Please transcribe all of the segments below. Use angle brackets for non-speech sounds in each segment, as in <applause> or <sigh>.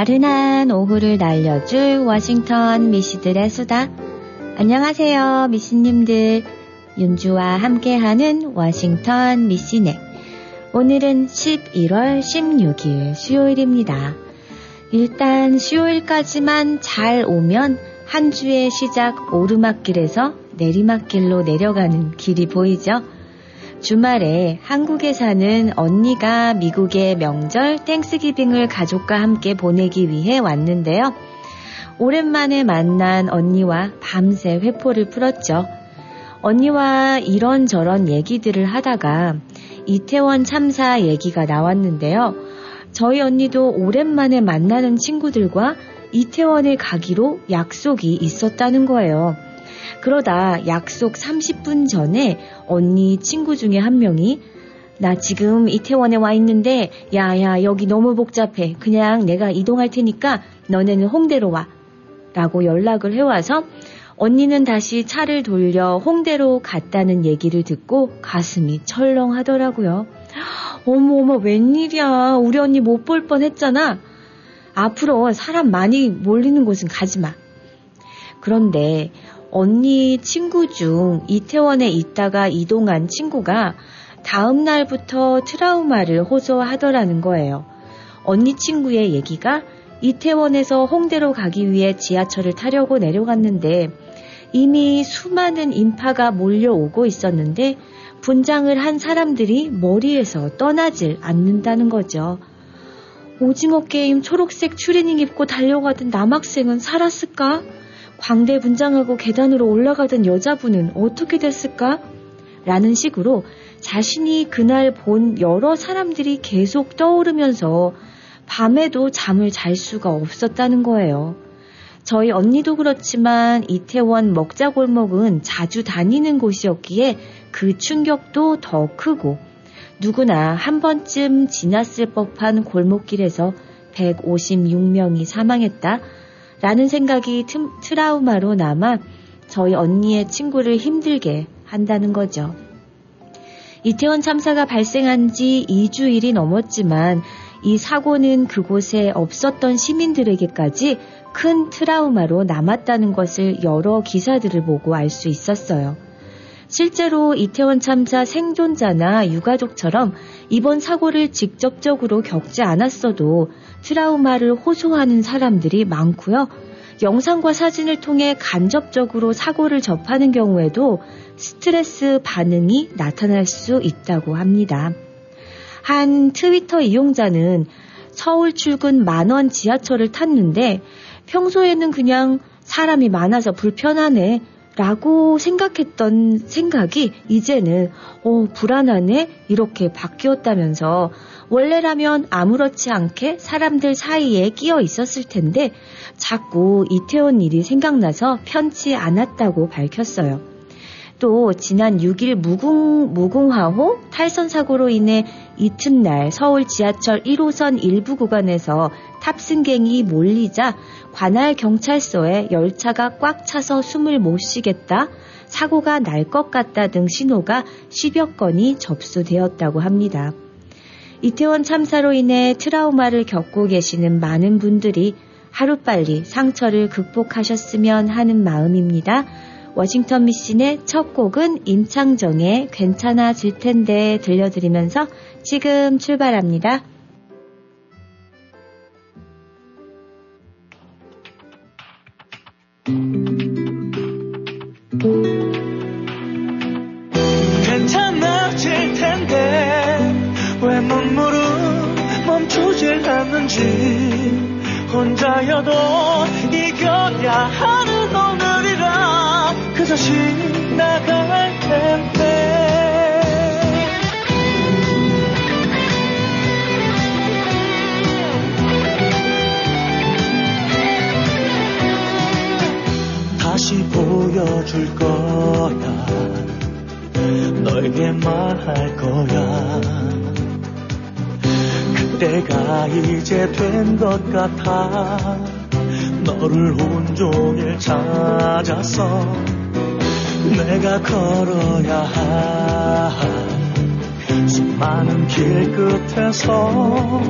나른한 오후를 날려줄 워싱턴 미씨들의 수다. 안녕하세요, 미씨님들. 윤주와 함께하는 워싱턴 미씨네. 오늘은 11월 16일 수요일입니다. 일단 수요일까지만 잘 오면 한 주의 시작 오르막길에서 내리막길로 내려가는 길이 보이죠? 주말에 한국에 사는 언니가 미국의 명절 땡스기빙을 가족과 함께 보내기 위해 왔는데요. 오랜만에 만난 언니와 밤새 회포를 풀었죠. 언니와 이런저런 얘기들을 하다가 이태원 참사 얘기가 나왔는데요. 저희 언니도 오랜만에 만나는 친구들과 이태원에 가기로 약속이 있었다는 거예요. 그러다 약속 30분 전에 언니 친구 중에 한 명이 나 지금 이태원에 와 있는데 야야 여기 너무 복잡해. 그냥 내가 이동할 테니까 너네는 홍대로 와. 라고 연락을 해와서 언니는 다시 차를 돌려 홍대로 갔다는 얘기를 듣고 가슴이 철렁하더라고요. 어머 어머 웬일이야. 우리 언니 못 볼 뻔 했잖아. 앞으로 사람 많이 몰리는 곳은 가지 마. 그런데 언니 친구 중 이태원에 있다가 이동한 친구가 다음 날부터 트라우마를 호소하더라는 거예요. 언니 친구의 얘기가 이태원에서 홍대로 가기 위해 지하철을 타려고 내려갔는데 이미 수많은 인파가 몰려오고 있었는데 분장을 한 사람들이 머리에서 떠나질 않는다는 거죠. 오징어 게임 초록색 추리닝 입고 달려가던 남학생은 살았을까? 광대 분장하고 계단으로 올라가던 여자분은 어떻게 됐을까? 라는 식으로 자신이 그날 본 여러 사람들이 계속 떠오르면서 밤에도 잠을 잘 수가 없었다는 거예요. 저희 언니도 그렇지만 이태원 먹자골목은 자주 다니는 곳이었기에 그 충격도 더 크고 누구나 한 번쯤 지났을 법한 골목길에서 156명이 사망했다. 라는 생각이 트라우마로 남아 저희 언니의 친구를 힘들게 한다는 거죠. 이태원 참사가 발생한 지 2주일이 넘었지만 이 사고는 그곳에 없었던 시민들에게까지 큰 트라우마로 남았다는 것을 여러 기사들을 보고 알 수 있었어요. 실제로 이태원 참사 생존자나 유가족처럼 이번 사고를 직접적으로 겪지 않았어도 트라우마를 호소하는 사람들이 많고요. 영상과 사진을 통해 간접적으로 사고를 접하는 경우에도 스트레스 반응이 나타날 수 있다고 합니다. 한 트위터 이용자는 서울 출근 만원 지하철을 탔는데 평소에는 그냥 사람이 많아서 불편하네 라고 생각했던 생각이 이제는 어, 불안하네 이렇게 바뀌었다면서 원래라면 아무렇지 않게 사람들 사이에 끼어 있었을 텐데 자꾸 이태원 일이 생각나서 편치 않았다고 밝혔어요. 또 지난 6일 무궁, 무궁화호 탈선 사고로 인해 이튿날 서울 지하철 1호선 일부 구간에서 탑승객이 몰리자 관할 경찰서에 열차가 꽉 차서 숨을 못 쉬겠다, 사고가 날 것 같다 등 신호가 10여 건이 접수되었다고 합니다. 이태원 참사로 인해 트라우마를 겪고 계시는 많은 분들이 하루빨리 상처를 극복하셨으면 하는 마음입니다. 워싱턴 미신의 첫 곡은 임창정의 괜찮아질 텐데 들려드리면서 지금 출발합니다. 괜찮아질 텐데 왜 눈물은 멈추질 않는지 혼자여도 이겨야 하는 오늘이라 그저 지나갈 텐데 다시 보여줄 거야. 너에게 말할 거야. 그때가 이제 된 것 같아. 너를 온종일 찾아서 내가 걸어야 할 수많은 길 끝에서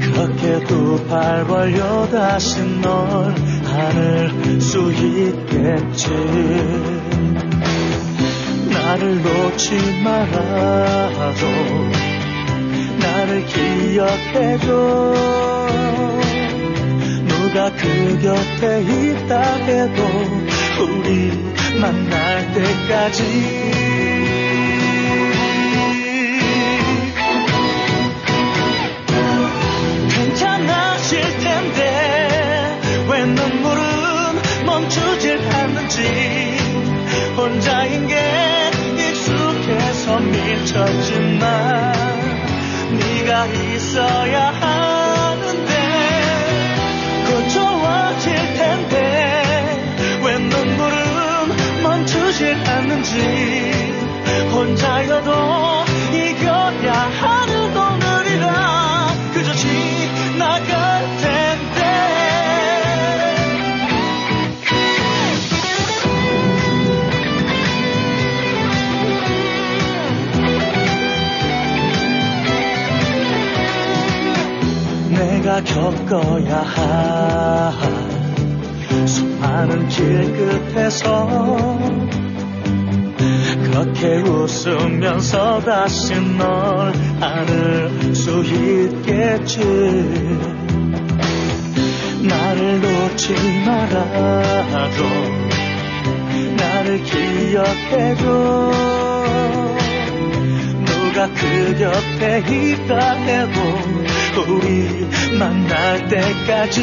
그렇게 두 팔 벌려 다시 널 안을 수 있겠지. 나를 놓지 말아줘. 나를 기억해줘. 누가 그 곁에 있다 해도 우리 만날 때까지 않는지 혼자인 게 익숙해서 미쳤지만 네가 있어야 하는데 곧 좋아질 텐데 왜 눈물은 멈추질 않는지 혼자여도 내가 겪어야 할 수많은 길 끝에서 그렇게 웃으면서 다시 널 안을 수 있겠지. 나를 놓지 말아줘. 나를 기억해줘. 누가 그 곁에 있다 해도 우리 만날 때까지.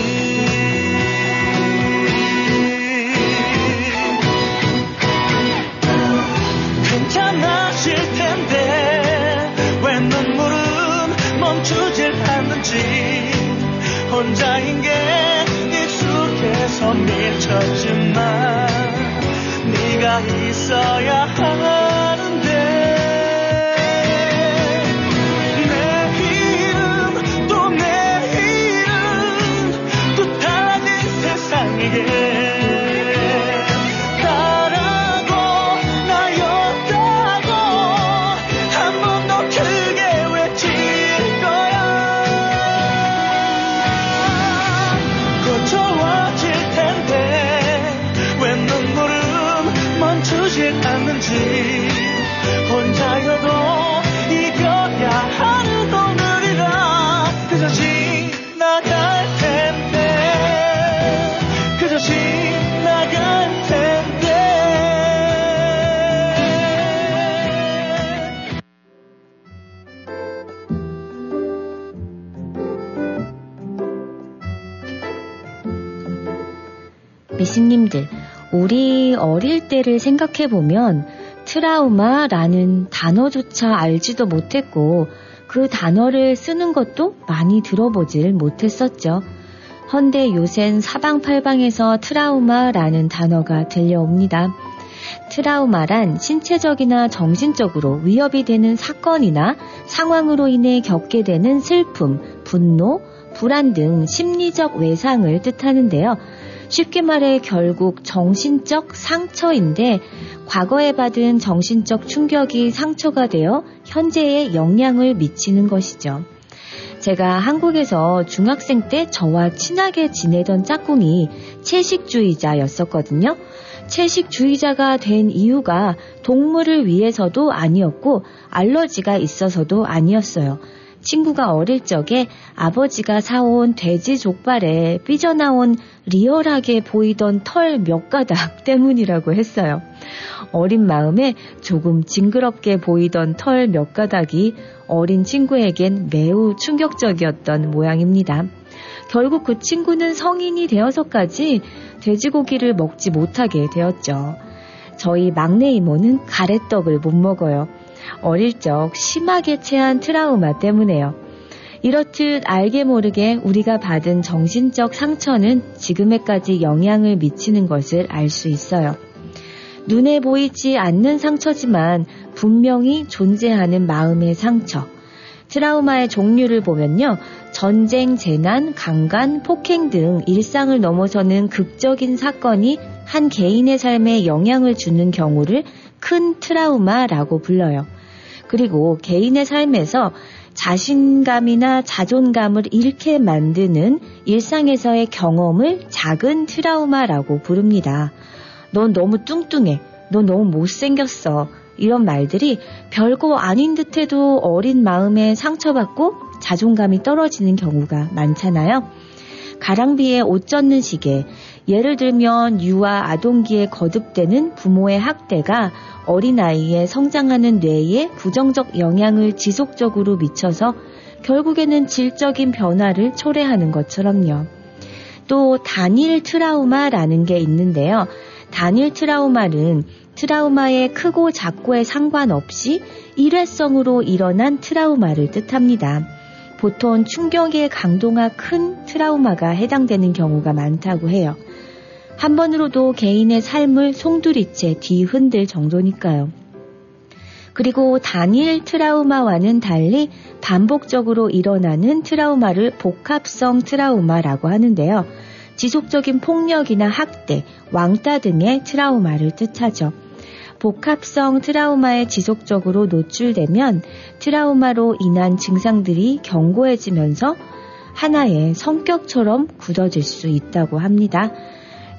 괜찮아질 텐데 왜 눈물은 멈추질 않는지. 혼자인 게 익숙해서 미쳤지만 네가 있어야 하 미신님들, 우리 어릴 때를 생각해 보면 트라우마라는 단어조차 알지도 못했고 그 단어를 쓰는 것도 많이 들어보질 못했었죠. 헌데 요샌 사방팔방에서 트라우마라는 단어가 들려옵니다. 트라우마란 신체적이나 정신적으로 위협이 되는 사건이나 상황으로 인해 겪게 되는 슬픔, 분노, 불안 등 심리적 외상을 뜻하는데요. 쉽게 말해 결국 정신적 상처인데 과거에 받은 정신적 충격이 상처가 되어 현재에 영향을 미치는 것이죠. 제가 한국에서 중학생 때 저와 친하게 지내던 짝꿍이 채식주의자였었거든요. 채식주의자가 된 이유가 동물을 위해서도 아니었고 알러지가 있어서도 아니었어요. 친구가 어릴 적에 아버지가 사온 돼지 족발에 삐져나온 리얼하게 보이던 털 몇 가닥 <laughs> 때문이라고 했어요. 어린 마음에 조금 징그럽게 보이던 털 몇 가닥이 어린 친구에겐 매우 충격적이었던 모양입니다. 결국 그 친구는 성인이 되어서까지 돼지고기를 먹지 못하게 되었죠. 저희 막내 이모는 가래떡을 못 먹어요. 어릴 적 심하게 체한 트라우마 때문에요. 이렇듯 알게 모르게 우리가 받은 정신적 상처는 지금에까지 영향을 미치는 것을 알 수 있어요. 눈에 보이지 않는 상처지만 분명히 존재하는 마음의 상처. 트라우마의 종류를 보면요. 전쟁, 재난, 강간, 폭행 등 일상을 넘어서는 극적인 사건이 한 개인의 삶에 영향을 주는 경우를 큰 트라우마라고 불러요. 그리고 개인의 삶에서 자신감이나 자존감을 잃게 만드는 일상에서의 경험을 작은 트라우마라고 부릅니다. 넌 너무 뚱뚱해. 넌 너무 못생겼어. 이런 말들이 별거 아닌 듯해도 어린 마음에 상처받고 자존감이 떨어지는 경우가 많잖아요. 가랑비에 옷 젖는 시계, 예를 들면 유아 아동기에 거듭되는 부모의 학대가 어린아이의 성장하는 뇌에 부정적 영향을 지속적으로 미쳐서 결국에는 질적인 변화를 초래하는 것처럼요. 또 단일 트라우마라는 게 있는데요. 단일 트라우마는 트라우마의 크고 작고에 상관없이 일회성으로 일어난 트라우마를 뜻합니다. 보통 충격의 강도가 큰 트라우마가 해당되는 경우가 많다고 해요. 한 번으로도 개인의 삶을 송두리째 뒤흔들 정도니까요. 그리고 단일 트라우마와는 달리 반복적으로 일어나는 트라우마를 복합성 트라우마라고 하는데요. 지속적인 폭력이나 학대, 왕따 등의 트라우마를 뜻하죠. 복합성 트라우마에 지속적으로 노출되면 트라우마로 인한 증상들이 견고해지면서 하나의 성격처럼 굳어질 수 있다고 합니다.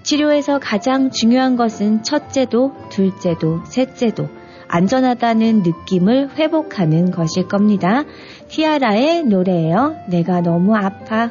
치료에서 가장 중요한 것은 첫째도, 둘째도, 셋째도 안전하다는 느낌을 회복하는 것일 겁니다. 티아라의 노래예요. 내가 너무 아파.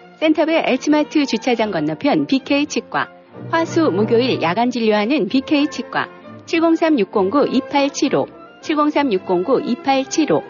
센터빌 H마트 주차장 건너편 BK 치과. 화수 목요일 야간 진료하는 BK 치과. 703-609-2875. 703-609-2875.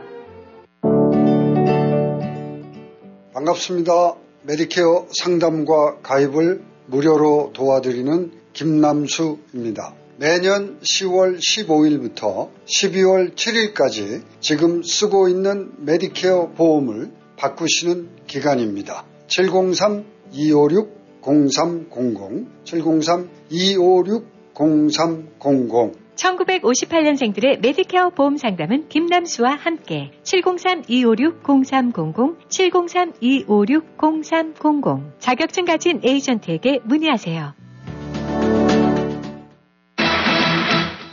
반갑습니다. 메디케어 상담과 가입을 무료로 도와드리는 김남수입니다. 매년 10월 15일부터 12월 7일까지 지금 쓰고 있는 메디케어 보험을 바꾸시는 기간입니다. 703-256-0300, 703-256-0300 1958년생들의 메디케어 보험 상담은 김남수와 함께. 703-256-0300, 703-256-0300 자격증 가진 에이전트에게 문의하세요.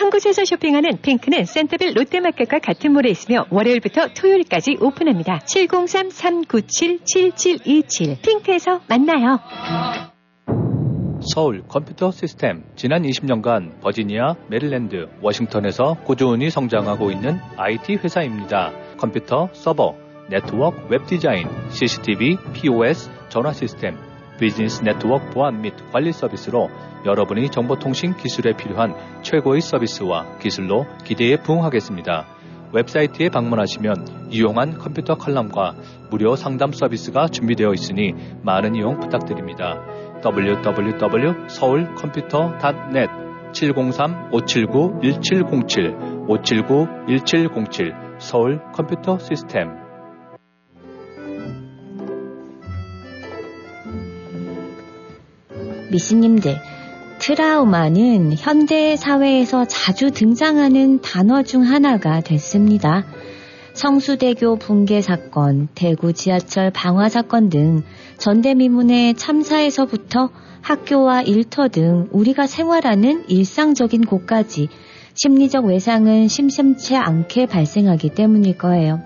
한 곳에서 쇼핑하는 핑크는 센터빌 롯데마켓과 같은 몰에 있으며 월요일부터 토요일까지 오픈합니다. 703-397-7727 핑크에서 만나요. 서울 컴퓨터 시스템 지난 20년간 버지니아, 메릴랜드, 워싱턴에서 꾸준히 성장하고 있는 IT 회사입니다. 컴퓨터, 서버, 네트워크, 웹 디자인, CCTV, POS, 전화 시스템, 비즈니스 네트워크 보안 및 관리 서비스로 여러분이 정보통신 기술에 필요한 최고의 서비스와 기술로 기대에 부응하겠습니다. 웹사이트에 방문하시면 유용한 컴퓨터 칼럼과 무료 상담 서비스가 준비되어 있으니 많은 이용 부탁드립니다. www.seoulcomputer.net 703-579-1707 579-1707 서울 컴퓨터 시스템 미스님들, 트라우마는 현대 사회에서 자주 등장하는 단어 중 하나가 됐습니다. 성수대교 붕괴 사건, 대구 지하철 방화 사건 등 전대미문의 참사에서부터 학교와 일터 등 우리가 생활하는 일상적인 곳까지 심리적 외상은 심심치 않게 발생하기 때문일 거예요.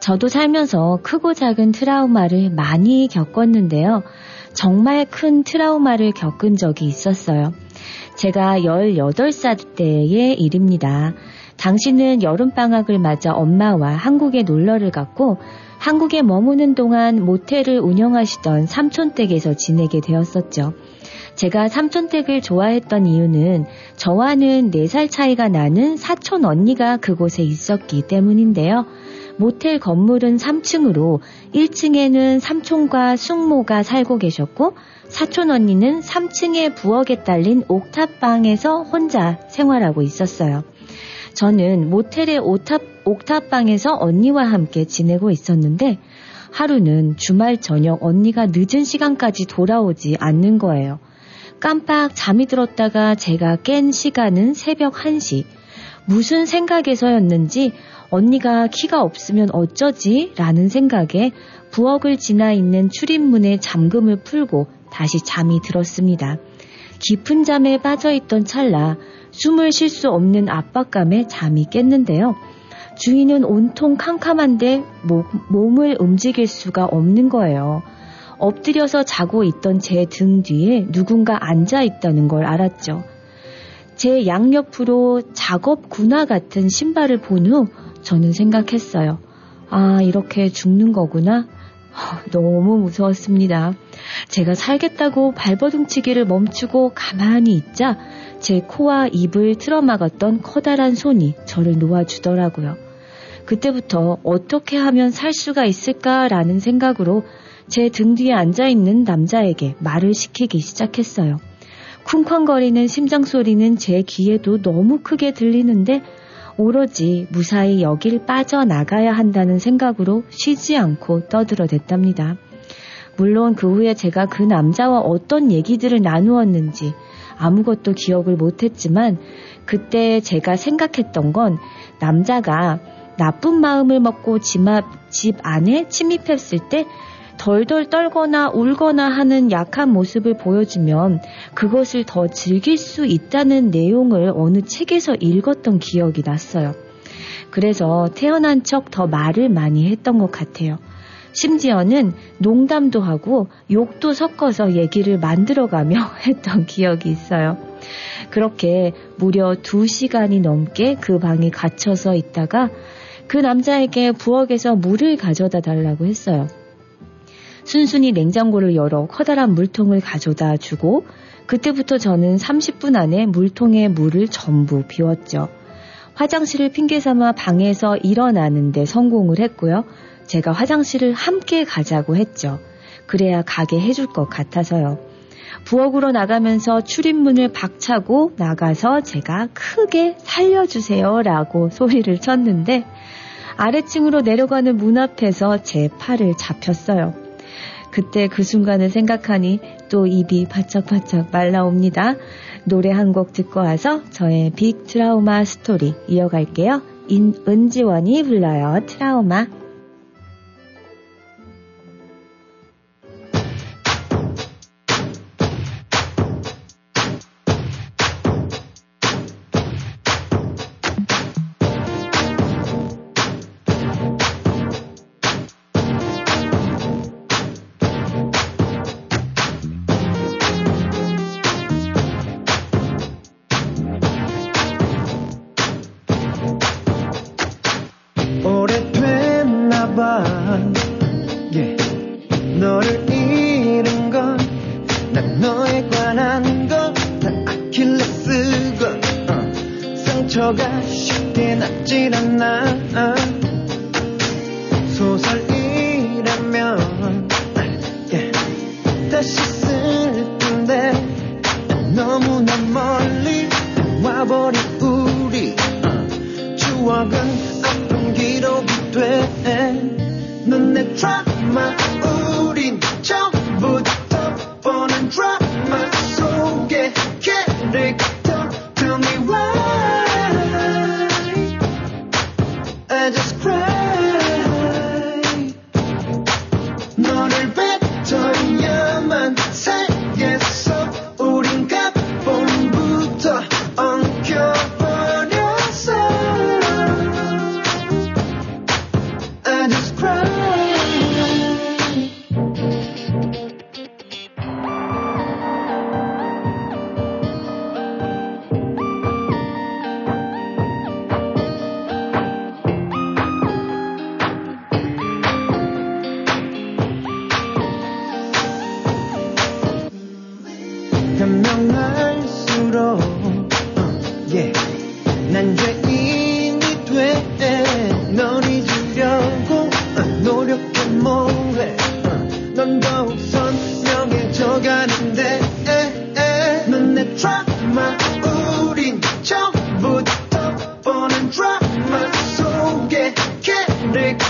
저도 살면서 크고 작은 트라우마를 많이 겪었는데요. 정말 큰 트라우마를 겪은 적이 있었어요. 제가 18살 때의 일입니다. 당신은 여름방학을 맞아 엄마와 한국에 놀러를 갔고 한국에 머무는 동안 모텔을 운영하시던 삼촌 댁에서 지내게 되었었죠. 제가 삼촌 댁을 좋아했던 이유는 저와는 4살 차이가 나는 사촌 언니가 그곳에 있었기 때문인데요. 모텔 건물은 3층으로 1층에는 삼촌과 숙모가 살고 계셨고 사촌 언니는 3층의 부엌에 딸린 옥탑방에서 혼자 생활하고 있었어요. 저는 모텔의 옥탑, 옥탑방에서 언니와 함께 지내고 있었는데 하루는 주말 저녁 언니가 늦은 시간까지 돌아오지 않는 거예요. 깜빡 잠이 들었다가 제가 깬 시간은 새벽 1시. 무슨 생각에서였는지 언니가 키가 없으면 어쩌지? 라는 생각에 부엌을 지나 있는 출입문에 잠금을 풀고 다시 잠이 들었습니다. 깊은 잠에 빠져있던 찰나 숨을 쉴 수 없는 압박감에 잠이 깼는데요. 주인은 온통 캄캄한데 몸을 움직일 수가 없는 거예요. 엎드려서 자고 있던 제 등 뒤에 누군가 앉아 있다는 걸 알았죠. 제 양옆으로 작업 군화 같은 신발을 본 후 저는 생각했어요. 아, 이렇게 죽는 거구나. 너무 무서웠습니다. 제가 살겠다고 발버둥치기를 멈추고 가만히 있자 제 코와 입을 틀어막았던 커다란 손이 저를 놓아주더라고요. 그때부터 어떻게 하면 살 수가 있을까라는 생각으로 제 등 뒤에 앉아있는 남자에게 말을 시키기 시작했어요. 쿵쾅거리는 심장 소리는 제 귀에도 너무 크게 들리는데 오로지 무사히 여길 빠져나가야 한다는 생각으로 쉬지 않고 떠들어댔답니다. 물론 그 후에 제가 그 남자와 어떤 얘기들을 나누었는지 아무것도 기억을 못했지만 그때 제가 생각했던 건 남자가 나쁜 마음을 먹고 집, 안에 침입했을 때 덜덜 떨거나 울거나 하는 약한 모습을 보여주면 그것을 더 즐길 수 있다는 내용을 어느 책에서 읽었던 기억이 났어요. 그래서 태어난 척 더 말을 많이 했던 것 같아요. 심지어는 농담도 하고 욕도 섞어서 얘기를 만들어가며 <laughs> 했던 기억이 있어요. 그렇게 무려 두 시간이 넘게 그 방에 갇혀서 있다가 그 남자에게 부엌에서 물을 가져다 달라고 했어요. 순순히 냉장고를 열어 커다란 물통을 가져다 주고 그때부터 저는 30분 안에 물통에 물을 전부 비웠죠. 화장실을 핑계 삼아 방에서 일어나는데 성공을 했고요. 제가 화장실을 함께 가자고 했죠. 그래야 가게 해줄 것 같아서요. 부엌으로 나가면서 출입문을 박차고 나가서 제가 크게 살려주세요 라고 소리를 쳤는데 아래층으로 내려가는 문 앞에서 제 팔을 잡혔어요. 그때 그 순간을 생각하니 또 입이 바짝바짝 말라옵니다. 노래 한 곡 듣고 와서 저의 big 트라우마 스토리 이어갈게요. 인, 은지원이 불러요. 트라우마. Kendrick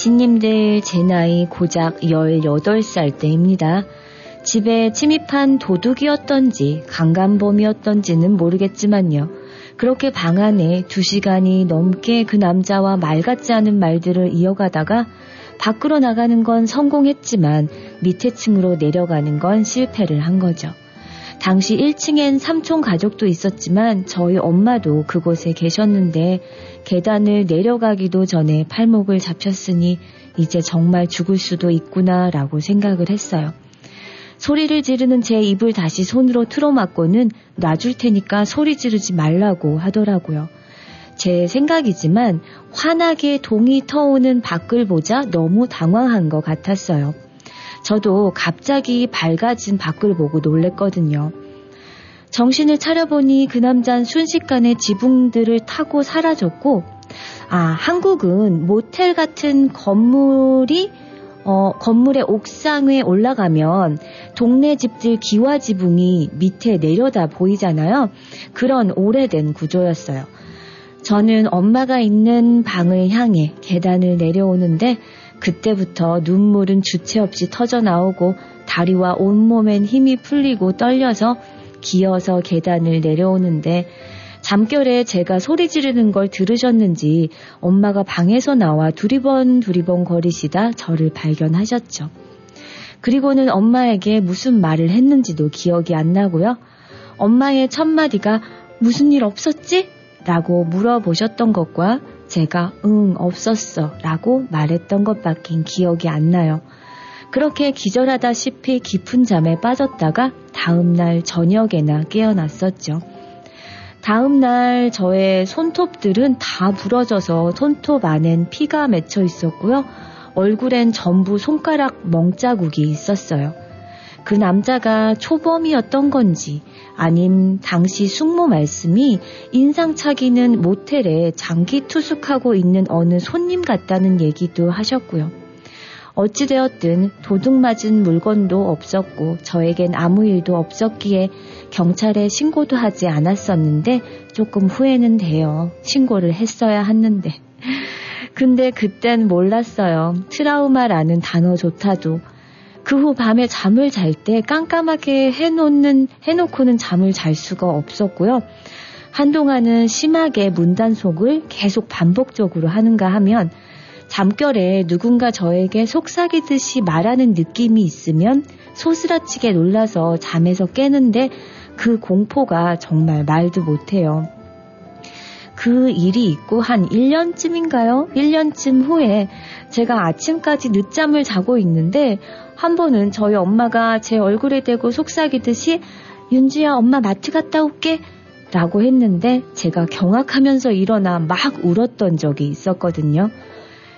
신님들 제 나이 고작 18살 때입니다. 집에 침입한 도둑이었던지 강간범이었던지는 모르겠지만요. 그렇게 방 안에 두 시간이 넘게 그 남자와 말 같지 않은 말들을 이어가다가 밖으로 나가는 건 성공했지만 밑에 층으로 내려가는 건 실패를 한 거죠. 당시 1층엔 삼촌 가족도 있었지만 저희 엄마도 그곳에 계셨는데 계단을 내려가기도 전에 팔목을 잡혔으니 이제 정말 죽을 수도 있구나라고 생각을 했어요. 소리를 지르는 제 입을 다시 손으로 틀어막고는 놔줄 테니까 소리 지르지 말라고 하더라고요. 제 생각이지만 환하게 동이 터오는 밖을 보자 너무 당황한 것 같았어요. 저도 갑자기 밝아진 밖을 보고 놀랬거든요. 정신을 차려보니 그 남자는 순식간에 지붕들을 타고 사라졌고, 아, 한국은 모텔 같은 건물이 어, 건물의 옥상에 올라가면 동네 집들 기와 지붕이 밑에 내려다 보이잖아요. 그런 오래된 구조였어요. 저는 엄마가 있는 방을 향해 계단을 내려오는데 그때부터 눈물은 주체 없이 터져 나오고 다리와 온몸엔 힘이 풀리고 떨려서 기어서 계단을 내려오는데 잠결에 제가 소리 지르는 걸 들으셨는지 엄마가 방에서 나와 두리번 두리번 거리시다 저를 발견하셨죠. 그리고는 엄마에게 무슨 말을 했는지도 기억이 안 나고요. 엄마의 첫 마디가 무슨 일 없었지? 라고 물어보셨던 것과 제가 응, 없었어 라고 말했던 것밖엔 기억이 안 나요. 그렇게 기절하다시피 깊은 잠에 빠졌다가 다음날 저녁에나 깨어났었죠. 다음날 저의 손톱들은 다 부러져서 손톱 안엔 피가 맺혀 있었고요. 얼굴엔 전부 손가락 멍자국이 있었어요. 그 남자가 초범이었던 건지 아님 당시 숙모 말씀이 인상착의는 모텔에 장기 투숙하고 있는 어느 손님 같다는 얘기도 하셨고요. 어찌되었든 도둑 맞은 물건도 없었고 저에겐 아무 일도 없었기에 경찰에 신고도 하지 않았었는데 조금 후회는 돼요. 신고를 했어야 했는데. <laughs> 근데 그땐 몰랐어요. 트라우마라는 단어조차도. 그 후 밤에 잠을 잘 때 깜깜하게 해놓는, 해놓고는 잠을 잘 수가 없었고요. 한동안은 심하게 문단속을 계속 반복적으로 하는가 하면 잠결에 누군가 저에게 속삭이듯이 말하는 느낌이 있으면 소스라치게 놀라서 잠에서 깨는데 그 공포가 정말 말도 못해요. 그 일이 있고 한 1년쯤인가요? 1년쯤 후에 제가 아침까지 늦잠을 자고 있는데 한 번은 저희 엄마가 제 얼굴에 대고 속삭이듯이 윤지야 엄마 마트 갔다 올게 라고 했는데 제가 경악하면서 일어나 막 울었던 적이 있었거든요.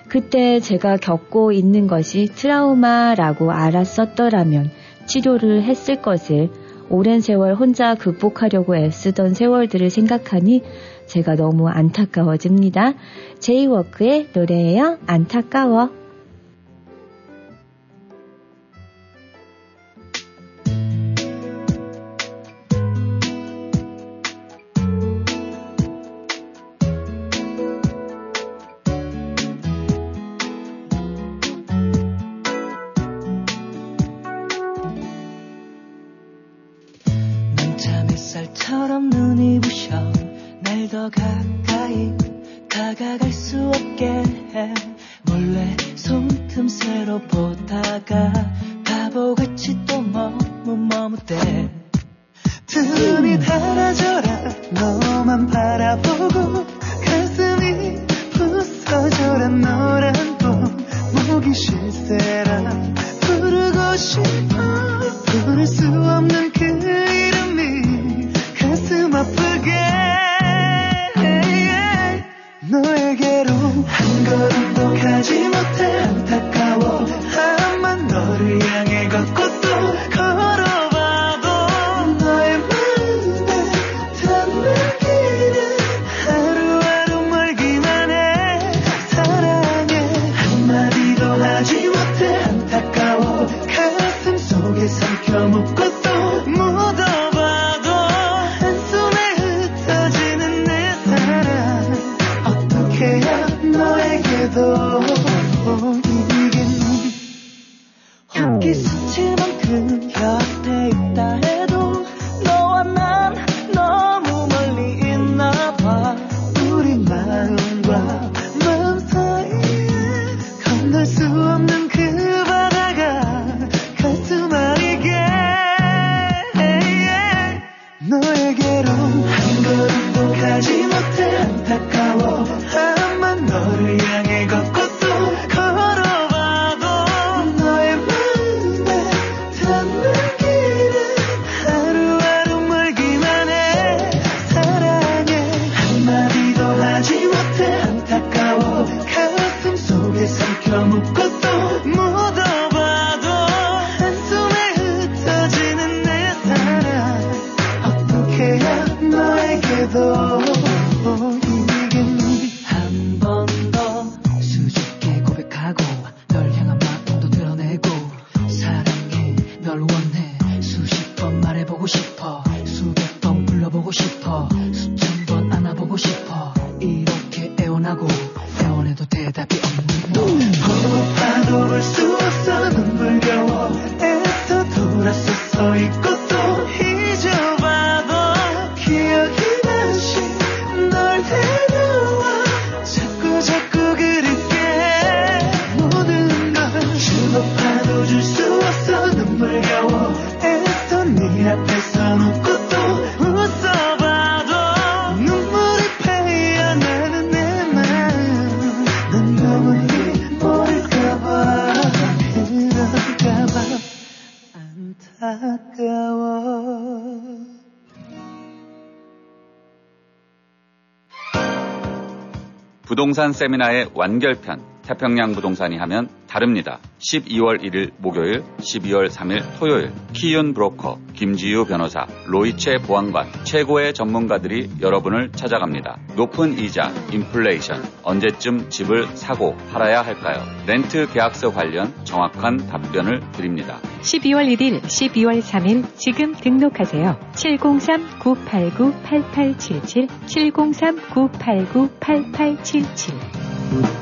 그때 제가 겪고 있는 것이 트라우마라고 알았었더라면 치료를 했을 것을 오랜 세월 혼자 극복하려고 애쓰던 세월들을 생각하니 제가 너무 안타까워집니다. 제이워크의 노래예요. 안타까워. 너에게 that 부동산 세미나의 완결편 태평양 부동산이 하면 다릅니다. 12월 1일 목요일, 12월 3일 토요일 키윤 브로커, 김지유 변호사, 로이체 보안관 최고의 전문가들이 여러분을 찾아갑니다. 높은 이자, 인플레이션, 언제쯤 집을 사고 팔아야 할까요? 렌트 계약서 관련 정확한 답변을 드립니다. 12월 1일, 12월 3일 지금 등록하세요. 703-989-8877, 703-989-8877.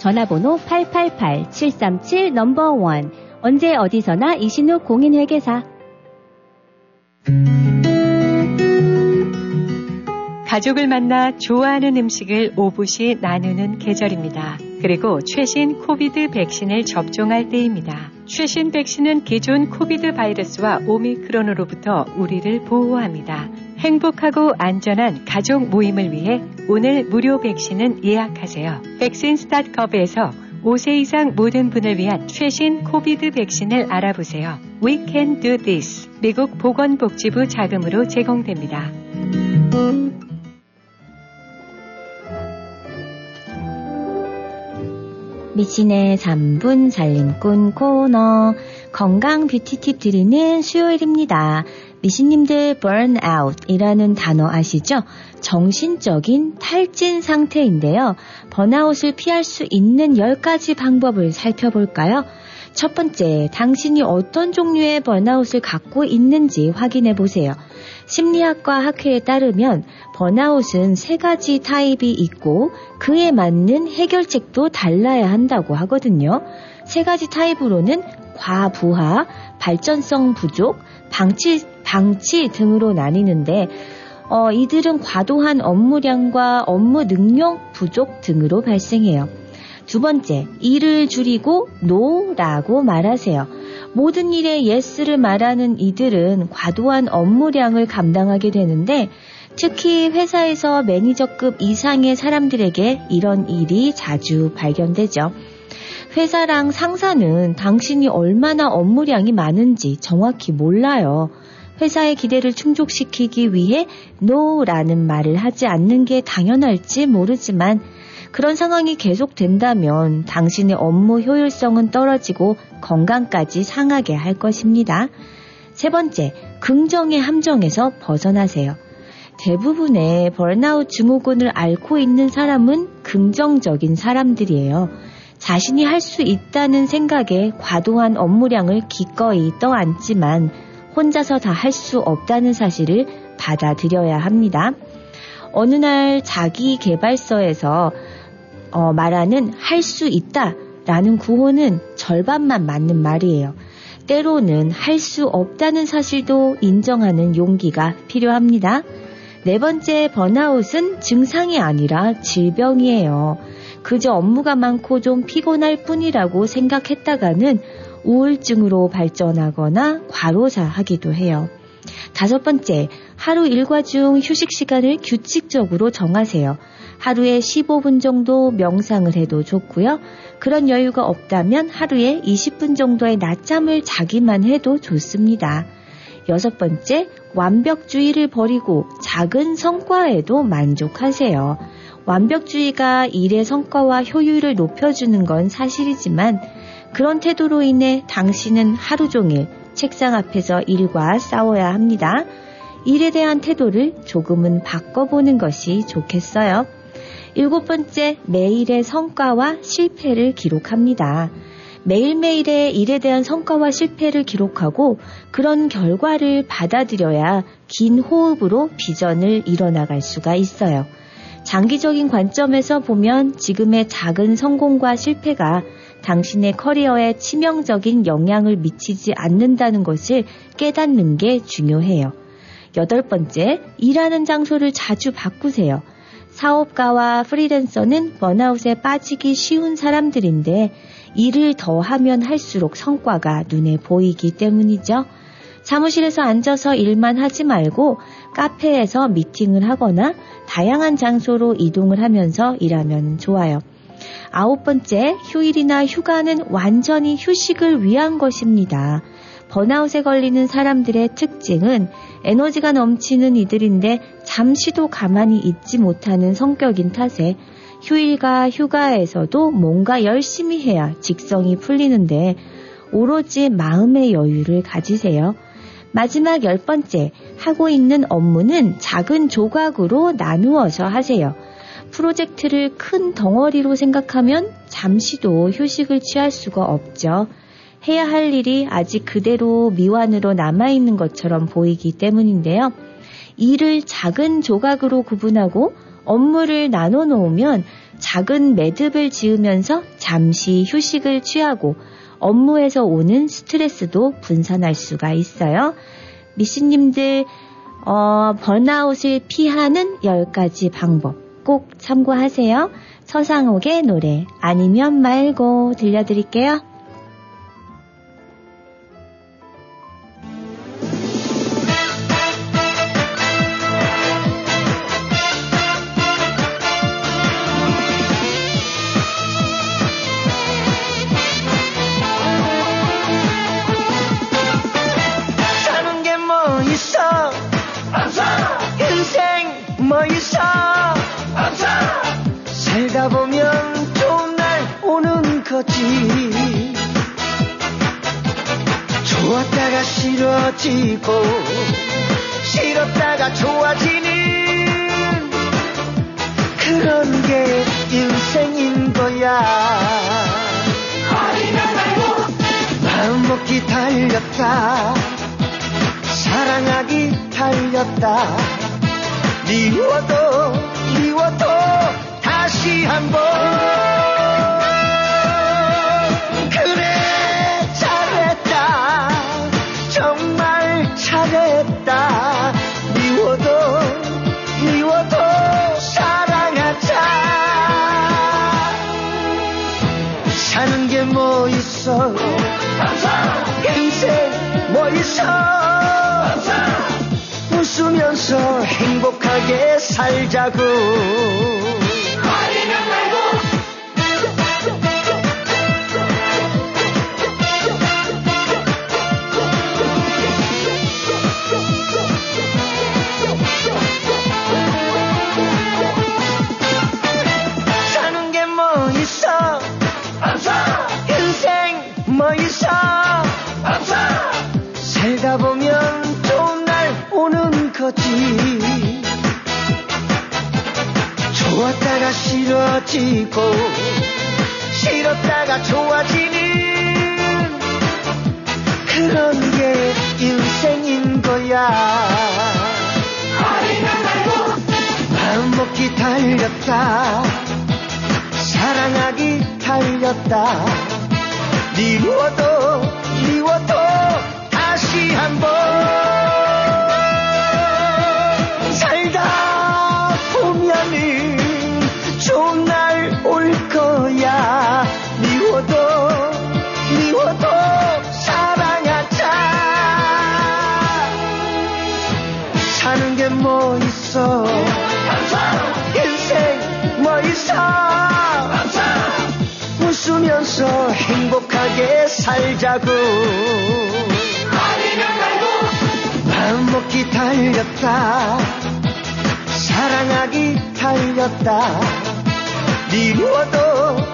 전화번호 888-737 number one 언제 어디서나 이신욱 공인회계사 가족을 만나 좋아하는 음식을 오붓이 나누는 계절입니다. 그리고 최신 코비드 백신을 접종할 때입니다. 최신 백신은 기존 코비드 바이러스와 오미크론으로부터 우리를 보호합니다. 행복하고 안전한 가족 모임을 위해 오늘 무료 백신은 예약하세요. 백신 스타트컵에서 5세 이상 모든 분을 위한 최신 코비드 백신을 알아보세요. We can do this. 미국 보건복지부 자금으로 제공됩니다. 미신의 3분 살림꾼 코너 건강 뷰티 팁 드리는 수요일입니다. 미신님들 burnout이라는 단어 아시죠? 정신적인 탈진 상태인데요. 번아웃을 피할 수 있는 10가지 방법을 살펴볼까요? 첫 번째, 당신이 어떤 종류의 번아웃을 갖고 있는지 확인해 보세요. 심리학과 학회에 따르면 번아웃은 세 가지 타입이 있고 그에 맞는 해결책도 달라야 한다고 하거든요. 세 가지 타입으로는 과부하, 발전성 부족, 방치, 방치 등으로 나뉘는데 어, 이들은 과도한 업무량과 업무 능력 부족 등으로 발생해요. 두 번째, 일을 줄이고 no라고 말하세요. 모든 일에 yes를 말하는 이들은 과도한 업무량을 감당하게 되는데 특히 회사에서 매니저급 이상의 사람들에게 이런 일이 자주 발견되죠. 회사랑 상사는 당신이 얼마나 업무량이 많은지 정확히 몰라요. 회사의 기대를 충족시키기 위해 no라는 말을 하지 않는 게 당연할지 모르지만 그런 상황이 계속된다면 당신의 업무 효율성은 떨어지고 건강까지 상하게 할 것입니다. 세 번째, 긍정의 함정에서 벗어나세요. 대부분의 번아웃 증후군을 앓고 있는 사람은 긍정적인 사람들이에요. 자신이 할 수 있다는 생각에 과도한 업무량을 기꺼이 떠안지만 혼자서 다 할 수 없다는 사실을 받아들여야 합니다. 어느 날 자기 개발서에서 어, 말하는 할 수 있다 라는 구호는 절반만 맞는 말이에요. 때로는 할 수 없다는 사실도 인정하는 용기가 필요합니다. 네 번째 번아웃은 증상이 아니라 질병이에요. 그저 업무가 많고 좀 피곤할 뿐이라고 생각했다가는 우울증으로 발전하거나 과로사하기도 해요. 다섯 번째, 하루 일과 중 휴식 시간을 규칙적으로 정하세요. 하루에 15분 정도 명상을 해도 좋고요. 그런 여유가 없다면 하루에 20분 정도의 낮잠을 자기만 해도 좋습니다. 여섯 번째, 완벽주의를 버리고 작은 성과에도 만족하세요. 완벽주의가 일의 성과와 효율을 높여주는 건 사실이지만 그런 태도로 인해 당신은 하루 종일 책상 앞에서 일과 싸워야 합니다. 일에 대한 태도를 조금은 바꿔보는 것이 좋겠어요. 일곱 번째, 매일의 성과와 실패를 기록합니다. 매일매일의 일에 대한 성과와 실패를 기록하고 그런 결과를 받아들여야 긴 호흡으로 비전을 이뤄나갈 수가 있어요. 장기적인 관점에서 보면 지금의 작은 성공과 실패가 당신의 커리어에 치명적인 영향을 미치지 않는다는 것을 깨닫는 게 중요해요. 여덟 번째, 일하는 장소를 자주 바꾸세요. 사업가와 프리랜서는 번아웃에 빠지기 쉬운 사람들인데 일을 더 하면 할수록 성과가 눈에 보이기 때문이죠. 사무실에서 앉아서 일만 하지 말고 카페에서 미팅을 하거나 다양한 장소로 이동을 하면서 일하면 좋아요. 아홉 번째, 휴일이나 휴가는 완전히 휴식을 위한 것입니다. 번아웃에 걸리는 사람들의 특징은 에너지가 넘치는 이들인데 잠시도 가만히 있지 못하는 성격인 탓에 휴일과 휴가에서도 뭔가 열심히 해야 직성이 풀리는데 오로지 마음의 여유를 가지세요. 마지막 열 번째, 하고 있는 업무는 작은 조각으로 나누어서 하세요. 프로젝트를 큰 덩어리로 생각하면 잠시도 휴식을 취할 수가 없죠. 해야 할 일이 아직 그대로 미완으로 남아있는 것처럼 보이기 때문인데요. 일을 작은 조각으로 구분하고 업무를 나눠 놓으면 작은 매듭을 지으면서 잠시 휴식을 취하고 업무에서 오는 스트레스도 분산할 수가 있어요. 미씨님들, 어, 번아웃을 피하는 10가지 방법 꼭 참고하세요. 서상옥의 노래 아니면 말고 들려드릴게요. 거지 좋았다가 싫어지고 싫었다가 좋아지는 그런 게 인생인 거야. 말고 마음 먹기 달렸다. 사랑하기 달렸다. 미워도 미워도 다시 한번 있어 웃으면서 행복하게 살자고 좋아지는 그런 게 인생인 거야. 마음 먹기 달렸다. 사랑하기 달렸다. 미워도 미워도 다시 한번 웃으면서 행복하게 살자고. 마음 먹기 달렸다. 사랑하기 달렸다. 미워도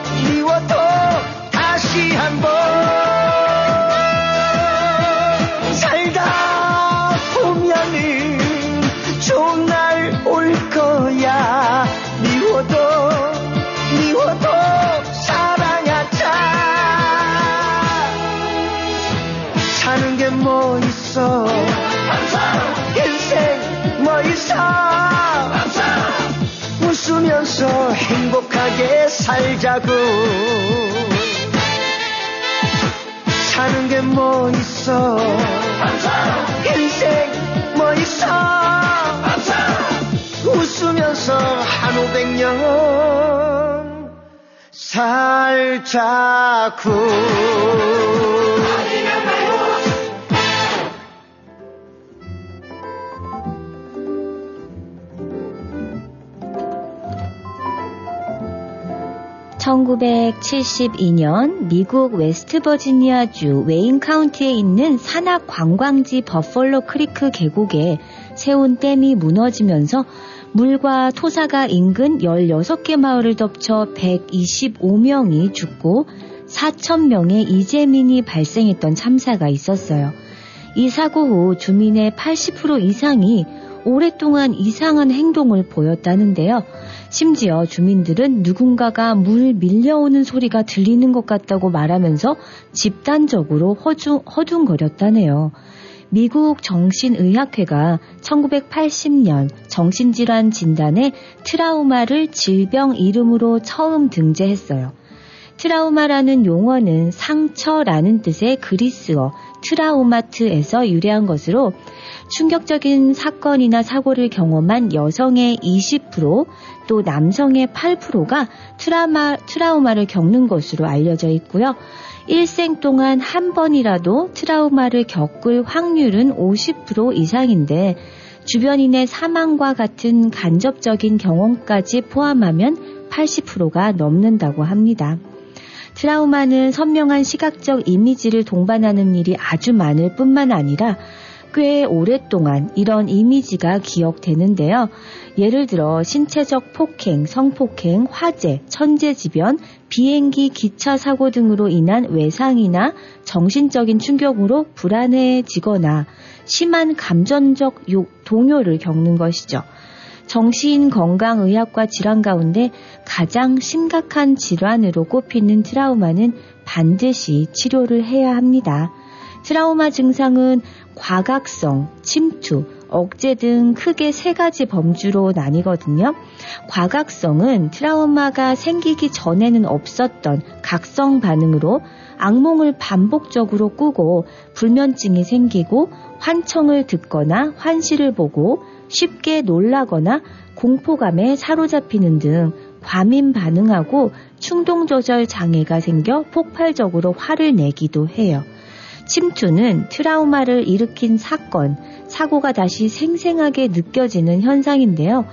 살자고. 사는 게 뭐 있어? 인생 뭐 있어? 웃으면서 한 오백 년 살자고 (1972년) 미국 웨스트버지니아주 웨인 카운티에 있는 산악 관광지 버펄로 크리크 계곡에 세운 댐이 무너지면서 물과 토사가 인근 16개 마을을 덮쳐 125명이 죽고 4천명의 이재민이 발생했던 참사가 있었어요. 이 사고 후 주민의 80% 이상이 오랫동안 이상한 행동을 보였다는데요. 심지어 주민들은 누군가가 물 밀려오는 소리가 들리는 것 같다고 말하면서 집단적으로 허중, 허둥거렸다네요. 미국 정신의학회가 1980년 정신질환 진단에 트라우마를 질병 이름으로 처음 등재했어요. 트라우마라는 용어는 상처라는 뜻의 그리스어 트라우마트에서 유래한 것으로 충격적인 사건이나 사고를 경험한 여성의 20%, 또 남성의 8%가 트라우마, 트라우마를 겪는 것으로 알려져 있고요. 일생 동안 한 번이라도 트라우마를 겪을 확률은 50% 이상인데 주변인의 사망과 같은 간접적인 경험까지 포함하면 80%가 넘는다고 합니다. 트라우마는 선명한 시각적 이미지를 동반하는 일이 아주 많을 뿐만 아니라 꽤 오랫동안 이런 이미지가 기억되는데요. 예를 들어 신체적 폭행, 성폭행, 화재, 천재지변, 비행기, 기차 사고 등으로 인한 외상이나 정신적인 충격으로 불안해지거나 심한 감정적 동요를 겪는 것이죠. 정신 건강의학과 질환 가운데 가장 심각한 질환으로 꼽히는 트라우마는 반드시 치료를 해야 합니다. 트라우마 증상은 과각성, 침투, 억제 등 크게 세 가지 범주로 나뉘거든요. 과각성은 트라우마가 생기기 전에는 없었던 각성 반응으로 악몽을 반복적으로 꾸고 불면증이 생기고 환청을 듣거나 환시를 보고 쉽게 놀라거나 공포감에 사로잡히는 등 과민 반응하고 충동 조절 장애가 생겨 폭발적으로 화를 내기도 해요. 침투는 트라우마를 일으킨 사건, 사고가 다시 생생하게 느껴지는 현상인데요.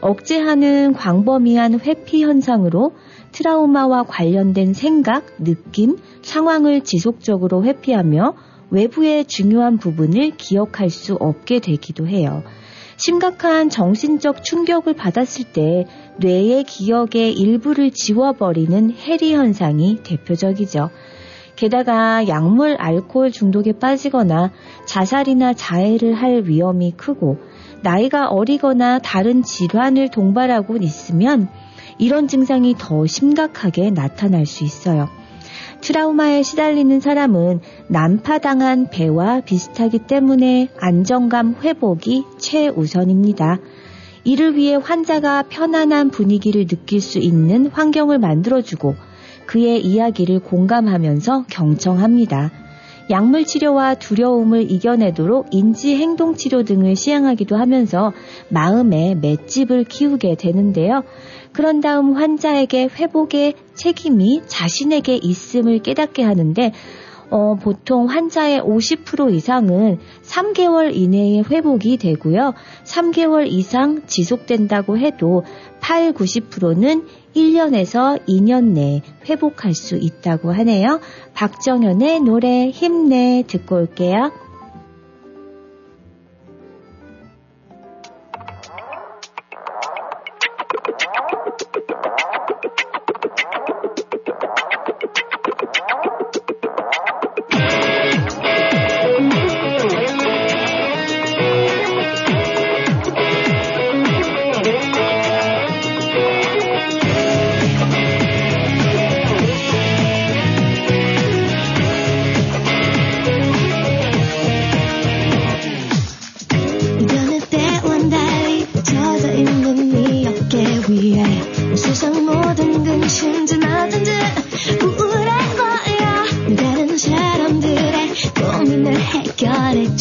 억제하는 광범위한 회피 현상으로 트라우마와 관련된 생각, 느낌, 상황을 지속적으로 회피하며 외부의 중요한 부분을 기억할 수 없게 되기도 해요. 심각한 정신적 충격을 받았을 때 뇌의 기억의 일부를 지워버리는 해리 현상이 대표적이죠. 게다가 약물, 알코올 중독에 빠지거나 자살이나 자해를 할 위험이 크고 나이가 어리거나 다른 질환을 동반하고 있으면 이런 증상이 더 심각하게 나타날 수 있어요. 트라우마에 시달리는 사람은 난파당한 배와 비슷하기 때문에 안정감 회복이 최우선입니다. 이를 위해 환자가 편안한 분위기를 느낄 수 있는 환경을 만들어주고 그의 이야기를 공감하면서 경청합니다. 약물 치료와 두려움을 이겨내도록 인지 행동 치료 등을 시행하기도 하면서 마음의 맷집을 키우게 되는데요. 그런 다음 환자에게 회복의 책임이 자신에게 있음을 깨닫게 하는데 어, 보통 환자의 50% 이상은 3개월 이내에 회복이 되고요. 3개월 이상 지속된다고 해도 8, 90%는 1년에서 2년 내에 회복할 수 있다고 하네요. 박정현의 노래 힘내 듣고 올게요.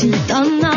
해결해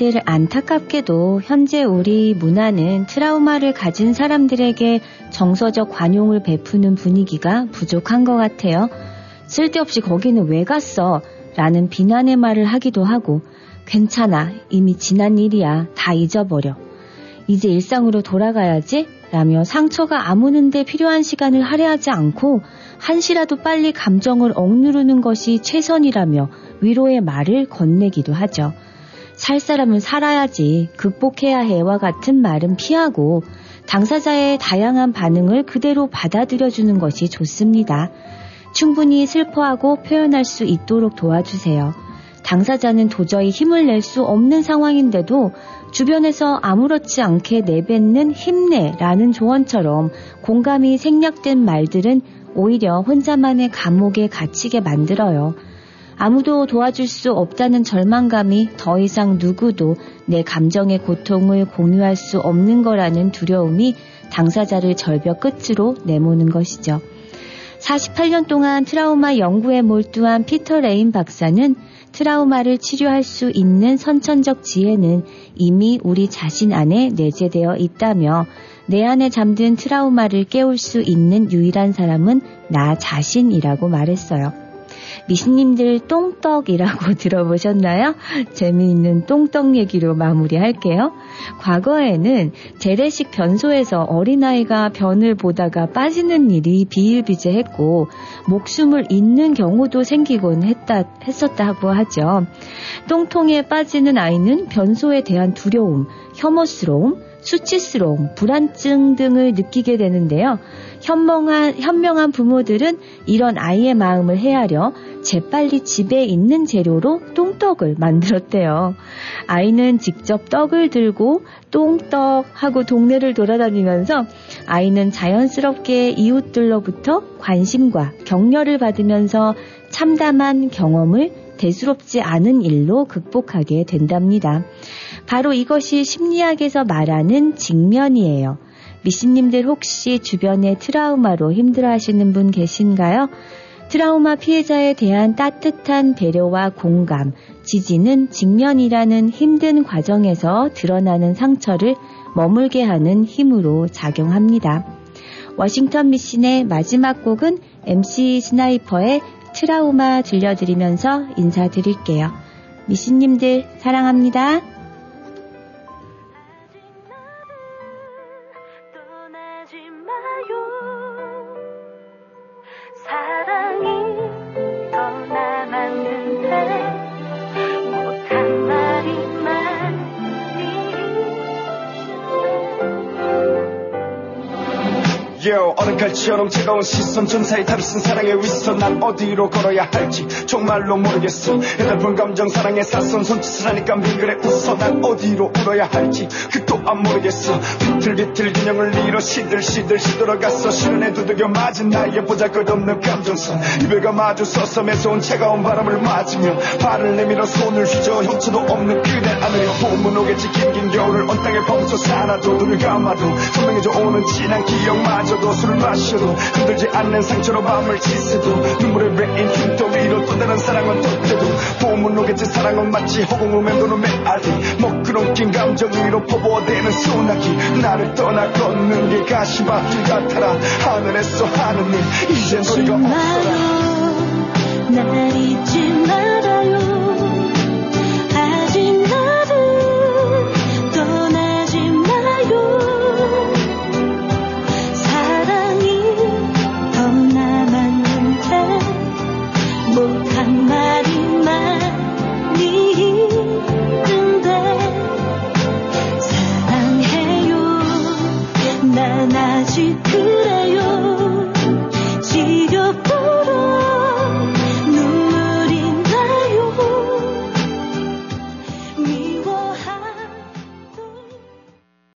미씨님들 안타깝게도 현재 우리 문화는 트라우마를 가진 사람들에게 정서적 관용을 베푸는 분위기가 부족한 것 같아요. 쓸데없이 거기는 왜 갔어? 라는 비난의 말을 하기도 하고, 괜찮아. 이미 지난 일이야. 다 잊어버려. 이제 일상으로 돌아가야지? 라며 상처가 아무는데 필요한 시간을 할애하지 않고 한시라도 빨리 감정을 억누르는 것이 최선이라며 위로의 말을 건네기도 하죠. 살 사람은 살아야지, 극복해야 해와 같은 말은 피하고 당사자의 다양한 반응을 그대로 받아들여주는 것이 좋습니다. 충분히 슬퍼하고 표현할 수 있도록 도와주세요. 당사자는 도저히 힘을 낼 수 없는 상황인데도 주변에서 아무렇지 않게 내뱉는 힘내라는 조언처럼 공감이 생략된 말들은 오히려 혼자만의 감옥에 갇히게 만들어요. 아무도 도와줄 수 없다는 절망감이 더 이상 누구도 내 감정의 고통을 공유할 수 없는 거라는 두려움이 당사자를 절벽 끝으로 내모는 것이죠. 48년 동안 트라우마 연구에 몰두한 피터 레빈 박사는 트라우마를 치료할 수 있는 선천적 지혜는 이미 우리 자신 안에 내재되어 있다며 내 안에 잠든 트라우마를 깨울 수 있는 유일한 사람은 나 자신이라고 말했어요. 미신님들 똥떡이라고 <laughs> 들어보셨나요? 재미있는 똥떡 얘기로 마무리할게요. 과거에는 재래식 변소에서 어린아이가 변을 보다가 빠지는 일이 비일비재했고 목숨을 잃는 경우도 생기곤 했다, 했었다고 하죠. 똥통에 빠지는 아이는 변소에 대한 두려움, 혐오스러움, 수치스러움, 불안증 등을 느끼게 되는데요. 현명한, 현명한 부모들은 이런 아이의 마음을 헤아려 재빨리 집에 있는 재료로 똥떡을 만들었대요. 아이는 직접 떡을 들고 똥떡 하고 동네를 돌아다니면서 아이는 자연스럽게 이웃들로부터 관심과 격려를 받으면서 참담한 경험을 대수롭지 않은 일로 극복하게 된답니다. 바로 이것이 심리학에서 말하는 직면이에요. 미신님들 혹시 주변에 트라우마로 힘들어 하시는 분 계신가요? 트라우마 피해자에 대한 따뜻한 배려와 공감, 지지는 직면이라는 힘든 과정에서 드러나는 상처를 머물게 하는 힘으로 작용합니다. 워싱턴 미신의 마지막 곡은 MC 스나이퍼의 트라우마 들려드리면서 인사드릴게요. 미신님들 사랑합니다. Yo, 어른칼처럼 차가운 시선 전사의 쓴 사랑의 위선. 난 어디로 걸어야 할지 정말로 모르겠어. 해달픈 감정 사랑의 사선 손짓을 하니까 빙그레 웃어. 난 어디로 울어야 할지 그 또한 모르겠어. 비틀비틀 균형을 잃어 시들시들 시들어갔어. 실현에 두들겨 맞은 나의 보잘것없는 감정선. 이별과 마주 서서 매서운 차가운 바람을 맞으며 발을 내밀어 손을 휘저 형체도 없는 그댈 안으려 봄은 오겠지. 긴긴 겨울을 온 땅에 멈춰 살아도 눈을 감아도 선명해져 오는 진한 기억마저도 술을 마셔도 흔들지 않는 상처로 마음을 씻어도 눈물에 베인 흉터 위로 또 다른 사랑은 덧대도 봄은 오겠지 사랑은 마치 허공을 맴도는 메아리 먹구름 낀 감정 위로 퍼부어대는 소나기 나를 떠나 걷는 게 가시밭길 같아라 하늘에서 하는 일 이젠 소리가 없어라. 날 잊지 말